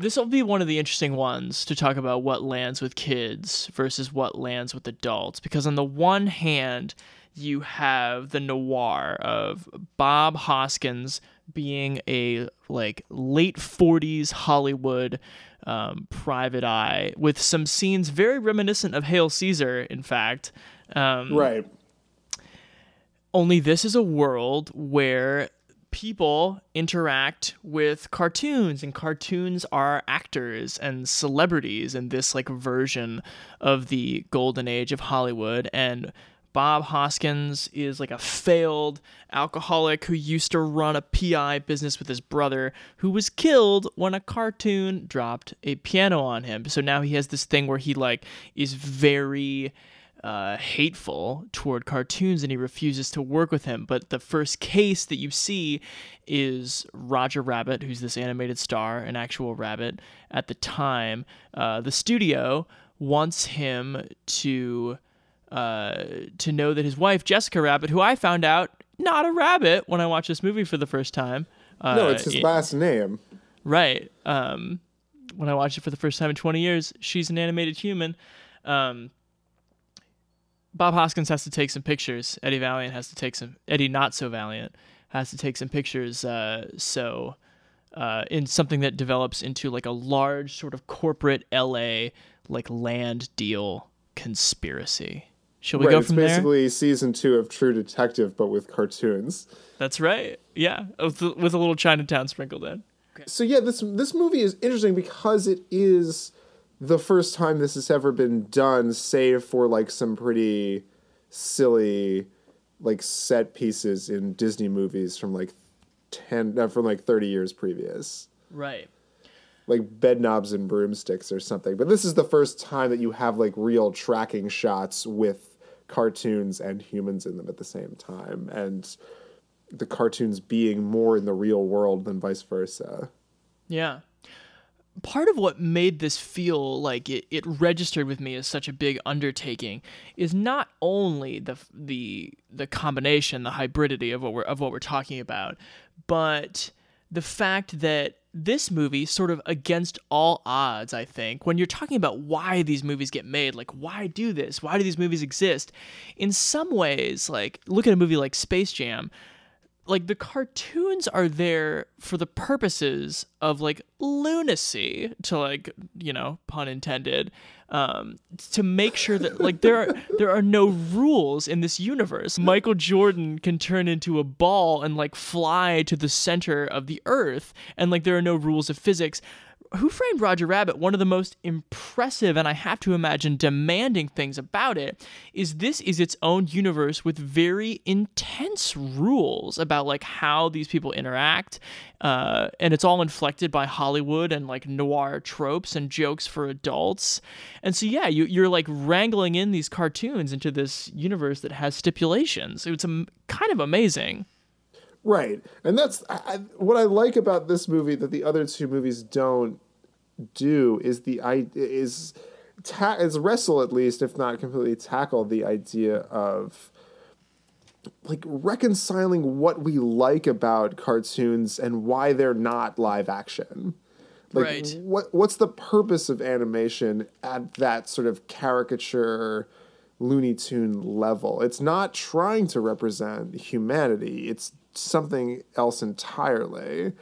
This will be one of the interesting ones to talk about what lands with kids versus what lands with adults because on the one hand you have the noir of Bob Hoskins being a like late 40s Hollywood um, private eye with some scenes very reminiscent of Hail Caesar in fact um, Right. only this is a world where people interact with cartoons and cartoons are actors and celebrities in this like version of the golden age of Hollywood and Bob Hoskins is like a failed alcoholic who used to run a PI business with his brother who was killed when a cartoon dropped a piano on him. So now he has this thing where he like is very uh, hateful toward cartoons and he refuses to work with him. But the first case that you see is Roger Rabbit, who's this animated star, an actual rabbit at the time. Uh, the studio wants him to uh, to know that his wife Jessica Rabbit, who I found out not a rabbit when I watched this movie for the first time. Uh, no, it's his it- last name. Right. Um, when I watched it for the first time in 20 years, she's an animated human. Um, Bob Hoskins has to take some pictures. Eddie Valiant has to take some. Eddie Not So Valiant has to take some pictures. Uh, so, uh, in something that develops into like a large sort of corporate LA like land deal conspiracy. Shall we right, go it's from there? basically season two of True Detective, but with cartoons. That's right. Yeah, with, with a little Chinatown sprinkled in. So yeah, this this movie is interesting because it is the first time this has ever been done, save for like some pretty silly like set pieces in Disney movies from like ten uh, from like thirty years previous. Right. Like bed knobs and broomsticks or something. But this is the first time that you have like real tracking shots with cartoons and humans in them at the same time, and the cartoons being more in the real world than vice versa. Yeah. Part of what made this feel like it, it registered with me as such a big undertaking is not only the the the combination, the hybridity of what we're of what we're talking about, but the fact that this movie sort of against all odds i think when you're talking about why these movies get made like why do this? Why do these movies exist? In some ways like look at a movie like space jam like the cartoons are there for the purposes of like lunacy to like you know pun intended um to make sure that like there are (laughs) there are no rules in this universe. Michael jordan can turn into a ball and like fly to the center of the earth and like there are no rules of physics who Framed Roger Rabbit, one of the most impressive and I have to imagine demanding things about it is this is its own universe with very intense rules about like how these people interact. Uh, and it's all inflected by Hollywood and like noir tropes and jokes for adults. And so, yeah, you, you're like wrangling in these cartoons into this universe that has stipulations. It's a, kind of amazing. Right, and that's I, what I like about this movie that the other two movies don't do is the i is ta- is wrestle at least if not completely tackle the idea of like reconciling what we like about cartoons and why they're not live action. Like Right. what what's the purpose of animation at that sort of caricature Looney Tune level? It's not trying to represent humanity. It's something else entirely.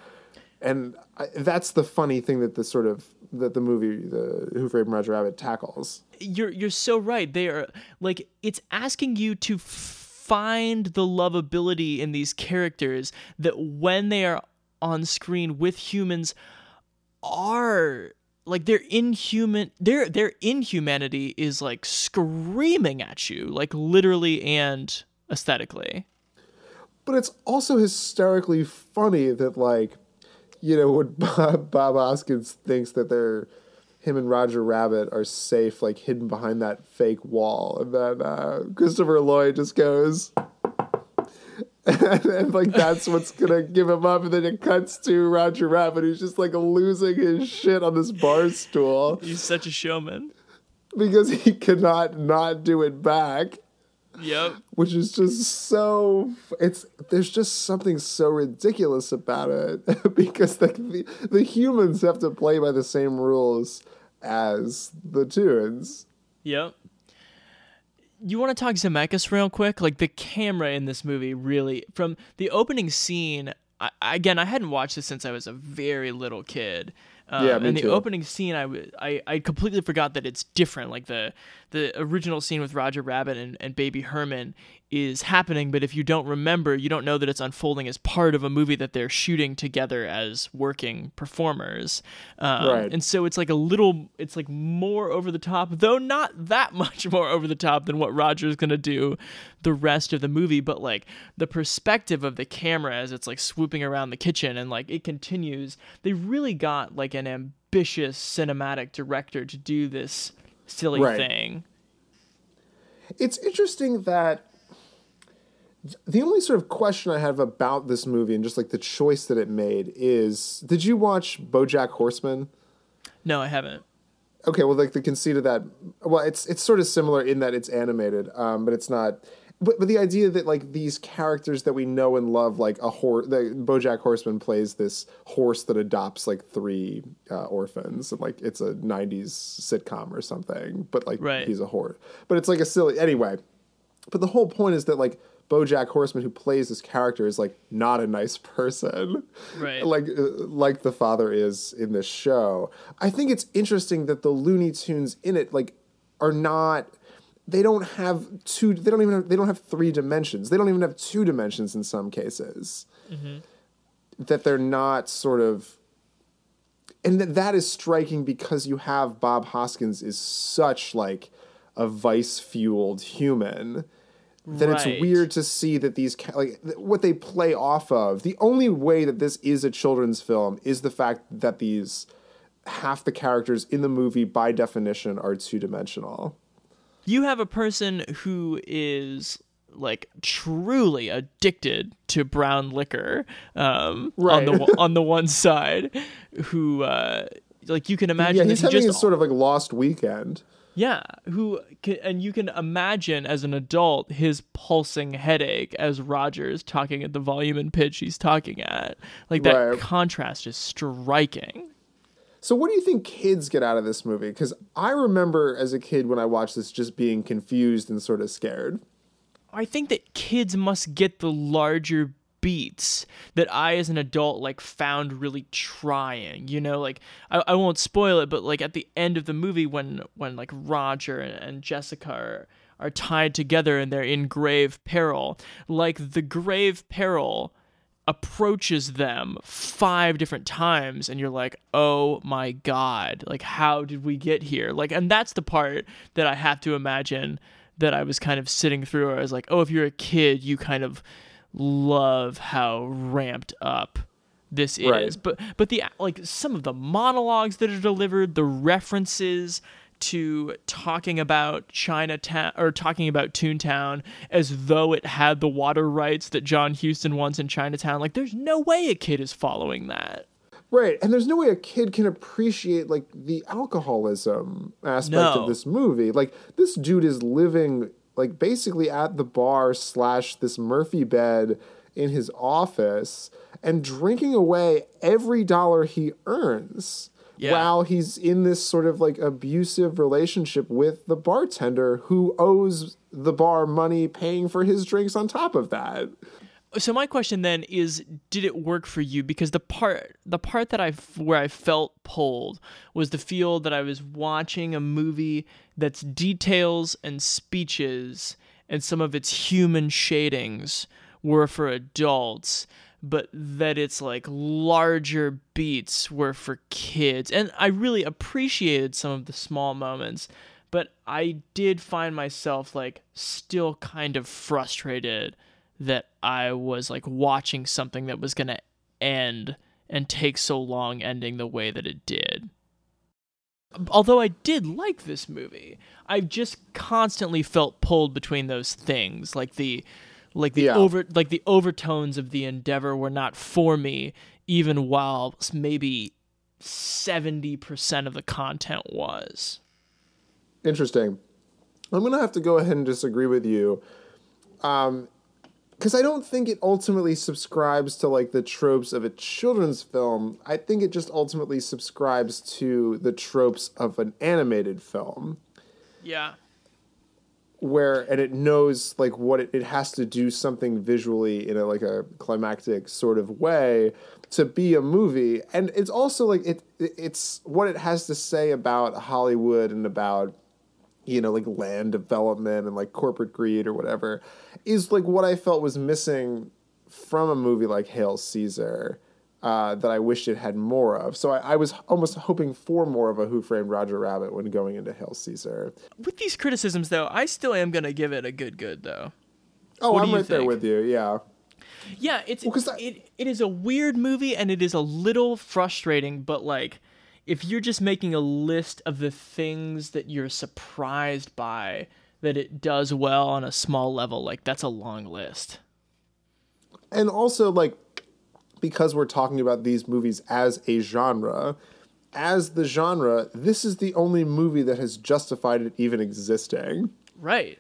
And I, that's the funny thing that the sort of that the movie the Who Framed Roger Rabbit tackles. you're you're so right. They are like it's asking you to find the lovability in these characters that when they are on screen with humans are like their inhuman their their inhumanity is like screaming at you like literally and aesthetically but it's also hysterically funny that like you know when (laughs) bob, bob hoskins thinks that they're him and roger rabbit are safe like hidden behind that fake wall and then uh, christopher lloyd just goes and, (laughs) and, like that's what's gonna give him up and then it cuts to roger rabbit who's just like losing his shit on this bar stool. He's such a showman. Because he cannot not do it back yep which is just so it's there's just something so ridiculous about it (laughs) because the, the the humans have to play by the same rules as the tunes Yep. You want to talk Zemeckis real quick? Like the camera in this movie really from the opening scene. I, again, I hadn't watched this since I was a very little kid. Um, Yeah, me and the too. opening scene, I, w- I, I completely forgot that it's different. Like the the original scene with Roger Rabbit and, and Baby Herman is happening, but if you don't remember, you don't know that it's unfolding as part of a movie that they're shooting together as working performers. Um, Right. And so it's like a little, it's like more over the top, though not that (laughs) much more over the top than what Roger's gonna do the rest of the movie. But like the perspective of the camera as it's like swooping around the kitchen and like it continues. They really got like an ambitious cinematic director to do this silly Right. thing. it's interesting that the only sort of question I have about this movie and just like the choice that it made is did you watch BoJack Horseman? No, I haven't. Okay, well, like the conceit of that, well, it's it's sort of similar in that it's animated, um, but it's not. But, but the idea that like these characters that we know and love, like a horse, the BoJack Horseman plays this horse that adopts like three uh, orphans, and like it's a '90s sitcom or something, but like Right. he's a horse. But it's like a silly anyway. But the whole point is that like BoJack Horseman, who plays this character, is like not a nice person, Right. Like uh, like the father is in this show. I think it's interesting that the Looney Tunes in it like are not. They don't have two. They don't even. Have, they don't have three dimensions. They don't even have two dimensions in some cases. That they're not sort of. And that that is striking because you have Bob Hoskins is such like a vice fueled human that it's weird to see that these like what they play off of. The only way that this is a children's film is the fact that these half the characters in the movie by definition are two dimensional. you have a person who is like truly addicted to brown liquor um, on the Right. one- on the one side, who uh, like you can imagine yeah, he's having just a sort of like lost weekend. Yeah, who can, and you can imagine as an adult his pulsing headache as Rogers talking at the volume and pitch he's talking at. Like that Right. contrast is striking. So, what do you think kids get out of this movie? Because I remember as a kid when I watched this just being confused and sort of scared. I think that kids must get the larger beats that I, as an adult, like found really trying. You know, like I, I won't spoil it, but like at the end of the movie, when when like Roger and, Jessica are, are tied together and they're in grave peril, like the grave peril approaches them five different times and you're like oh my god like how did we get here like and that's the part that i have to imagine that i was kind of sitting through i was like oh if you're a kid you kind of love how ramped up this is Right. but but the like some of the monologues that are delivered the references to talking about Chinatown or talking about Toontown as though it had the water rights that John Huston wants in Chinatown. Like, there's no way a kid is following that. Right. And there's no way a kid can appreciate like the alcoholism aspect No. of this movie. Like this dude is living like basically at the bar slash this Murphy bed in his office and drinking away every dollar he earns. Yeah. While he's in this sort of like abusive relationship with the bartender who owes the bar money paying for his drinks on top of that. So my question then is, did it work for you? Because the part, the part that I where I felt pulled was the feel that I was watching a movie that's details and speeches and some of its human shadings were for adults, but that its like larger beats were for kids. And I really appreciated some of the small moments, but I did find myself like still kind of frustrated that I was like watching something that was going to end and take so long ending the way that it did. Although I did like this movie, I just constantly felt pulled between those things, like the like the Yeah. over like the overtones of the endeavor were not for me even while maybe 70% of the content was. Interesting. I'm gonna have to go ahead and disagree with you, um, because I don't think it ultimately subscribes to like the tropes of a children's film. I think it just ultimately subscribes to the tropes of an animated film, Yeah. where and it knows like what it, it has to do something visually in a like a climactic sort of way to be a movie, and it's also like it it's what it has to say about Hollywood and about you know, like land development and like corporate greed or whatever, is like what I felt was missing from a movie like Hail Caesar uh, that I wished it had more of. So I, I was almost hoping for more of a Who Framed Roger Rabbit when going into Hail Caesar. With these criticisms though, I still am going to give it a good good though. Oh, What I'm right there with you. Yeah. Yeah, it's it, it is a weird movie and it is a little frustrating, but like if you're just making a list of the things that you're surprised by that it does well on a small level, like that's a long list. And also, like, because we're talking about these movies as a genre, as the genre, this is the only movie that has justified it even existing. Right.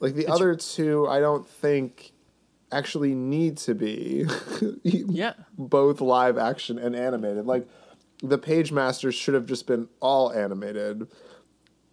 Like the other two, I don't think actually need to be (laughs) yeah. both live action and animated. Like the Pagemasters should have just been all animated.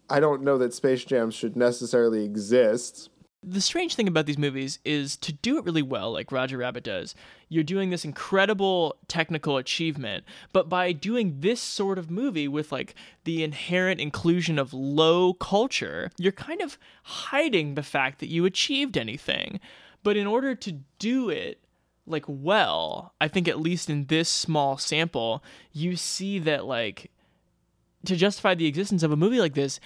I don't know that Space Jam should necessarily exist. The strange thing about these movies is to do it really well, like Roger Rabbit does, you're doing this incredible technical achievement, but by doing this sort of movie with like the inherent inclusion of low culture, you're kind of hiding the fact that you achieved anything. But in order to do it like well, I think at least in this small sample, you see that like to justify the existence of a movie like this,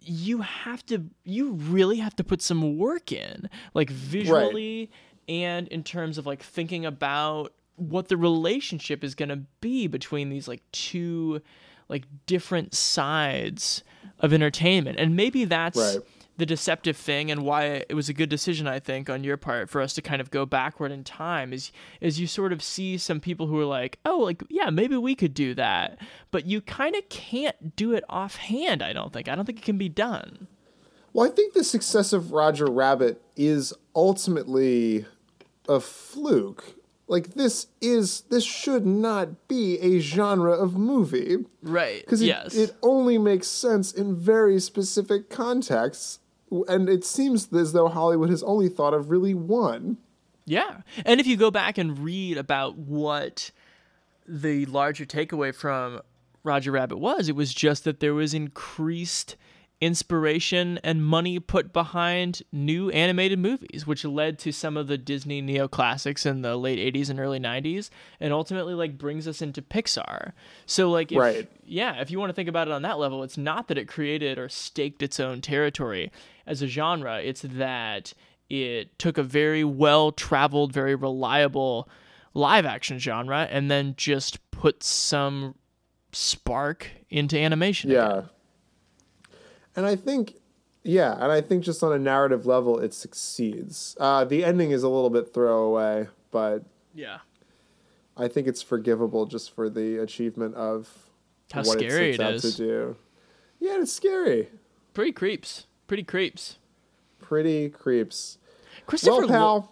you have to you really have to put some work in like visually and in terms of like thinking about what the relationship is going to be between these like two like different sides of entertainment and maybe that's Right. The deceptive thing and why it was a good decision I think on your part for us to kind of go backward in time is is you sort of see some people who are like oh like yeah maybe we could do that. But you kind of can't do it offhand I don't think. I don't think it can be done. Well, I think the success of Roger Rabbit is ultimately a fluke. Like this is this should not be a genre of movie. Right because it, yes. it only makes sense in very specific contexts, and it seems as though Hollywood has only thought of really one. Yeah. And if you go back and read about what the larger takeaway from Roger Rabbit was, it was just that there was increased inspiration and money put behind new animated movies, which led to some of the Disney neoclassics in the late 80s and early 90s, and ultimately like brings us into Pixar. So like if, Right. yeah, if you want to think about it on that level, it's not that it created or staked its own territory as a genre, it's that it took a very well traveled, very reliable live action genre and then just put some spark into animation. Yeah. And I think, yeah, and I think just on a narrative level, it succeeds. Uh, the ending is a little bit throwaway, but Yeah. I think it's forgivable just for the achievement of How what scary it out is. to do. Yeah, it's scary. Pretty creeps. Pretty creeps. Pretty creeps. Christopher well,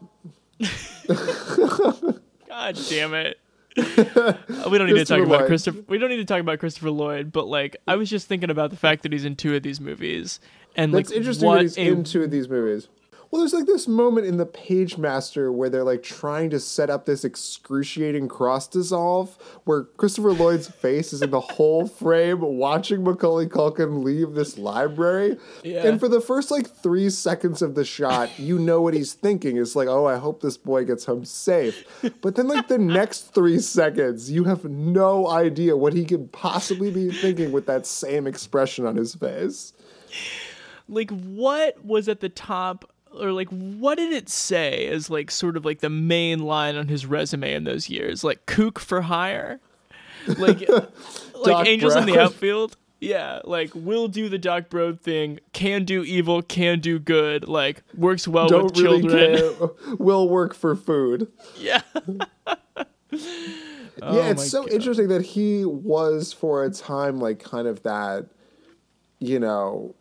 Lo- pal, (laughs) God damn it. We don't need to talk about Christopher. We don't need to talk about Christopher Lloyd, but like I was just thinking about the fact that he's in two of these movies, and that's like interesting what he's a in two of these movies. Well, there's like this moment in the Pagemaster where they're like trying to set up this excruciating cross dissolve where Christopher Lloyd's face is in the whole frame watching Macaulay Culkin leave this library. Yeah. And for the first like three seconds of the shot, you know what he's thinking. It's like, oh, I hope this boy gets home safe. But then like the next three seconds, you have no idea what he could possibly be thinking with that same expression on his face. like what was at the top or like what did it say as like sort of like the main line on his resume in those years like kook for hire like (laughs) like angels in the outfield yeah like will do the doc Brown thing can do evil can do good like works well don't with really children care. (laughs) Will work for food. yeah (laughs) Oh yeah, it's so God. interesting that he was for a time like kind of that, you know,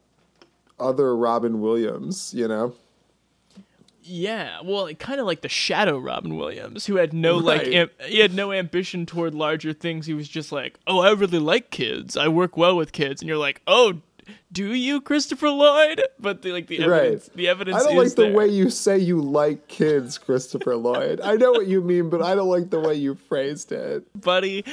other Robin Williams. You know, Yeah, well, kind of like the shadow Robin Williams, who had no like am- he had no ambition toward larger things. He was just like, "Oh, I really like kids. I work well with kids." And you're like, "Oh, do you, Christopher Lloyd?" But the like the evidence, right? the evidence I don't like the there. way you say you like kids, Christopher Lloyd. I know what you mean, but I don't like the way you phrased it. buddy.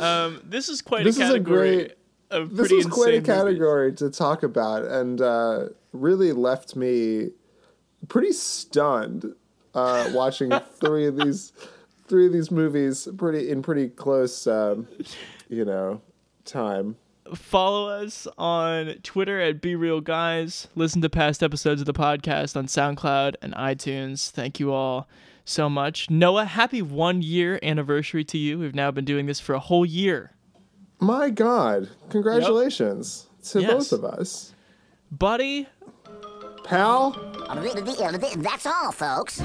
Um, this is quite This a is a category great- of This is quite a insane movies. category to talk about, and uh, really left me pretty stunned uh, watching three of these three of these movies pretty in pretty close, um, you know, time. Follow us on Twitter at Be Real Guys. Listen to past episodes of the podcast on SoundCloud and iTunes. Thank you all so much. Noah, happy one year anniversary to you. We've now been doing this for a whole year. My God, congratulations to Yes. both of us, Buddy, pal. That's all, folks.